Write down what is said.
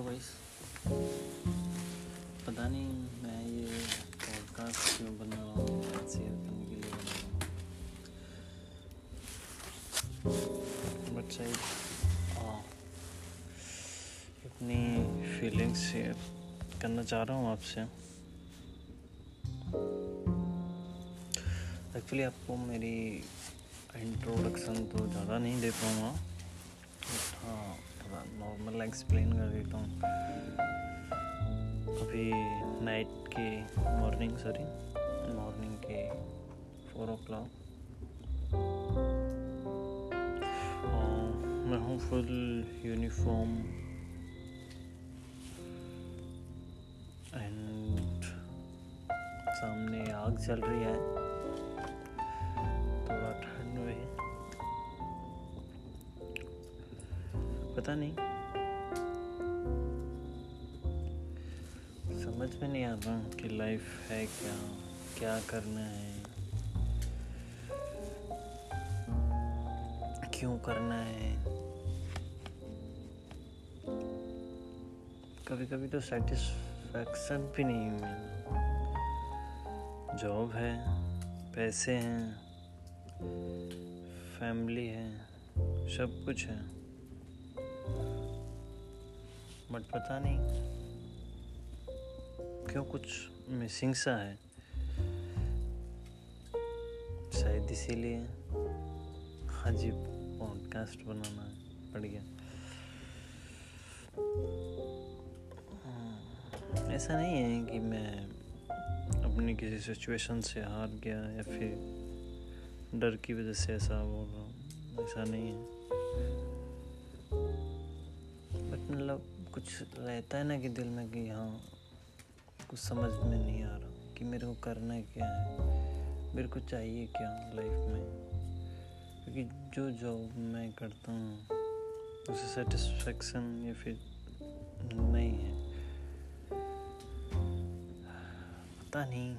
Voice पता नहीं मैं ये पॉडकास्ट क्यों बना रहा हूँ शेयर करने के लिए बना रहा हूँ। बट सही। हाँ। अपनी फीलिंग्स शेयर करना चाह रहा हूँ आपसे। एक्चुअली आपको मेरी इंट्रोडक्शन तो ज़्यादा नहीं दे पाऊँगा। हाँ। थोड़ा नॉर्मल एक्सप्लेन कर देता हूँ। अभी नाइट के मॉर्निंग सॉरी मॉर्निंग के फोर ओ क्लॉक मैं हूँ फुल यूनिफॉर्म एंड सामने आग चल रही है। पता नहीं। समझ में नहीं आता कि लाइफ है क्या क्या करना है। क्यों करना है। कभी कभी तो सेटिस्फैक्शन भी नहीं मिलता जॉब है, पैसे हैं फैमिली है, सब कुछ है। बट पता नहीं क्यों कुछ मिसिंग सा है। शायद इसीलिए ये पॉडकास्ट बनाना पड़ गया। हाँ, ऐसा नहीं है कि मैं अपनी किसी सिचुएशन से हार गया या फिर डर की वजह से ऐसा बोल रहा हूँ। ऐसा नहीं है। मतलब कुछ रहता है ना कि दिल में कि हाँ कुछ समझ में नहीं आ रहा कि मेरे को करना क्या है, मेरे को चाहिए क्या लाइफ में। क्योंकि जो जॉब मैं करता हूँ उसे सेटिस्फेक्शन या फिर नहीं है। पता नहीं।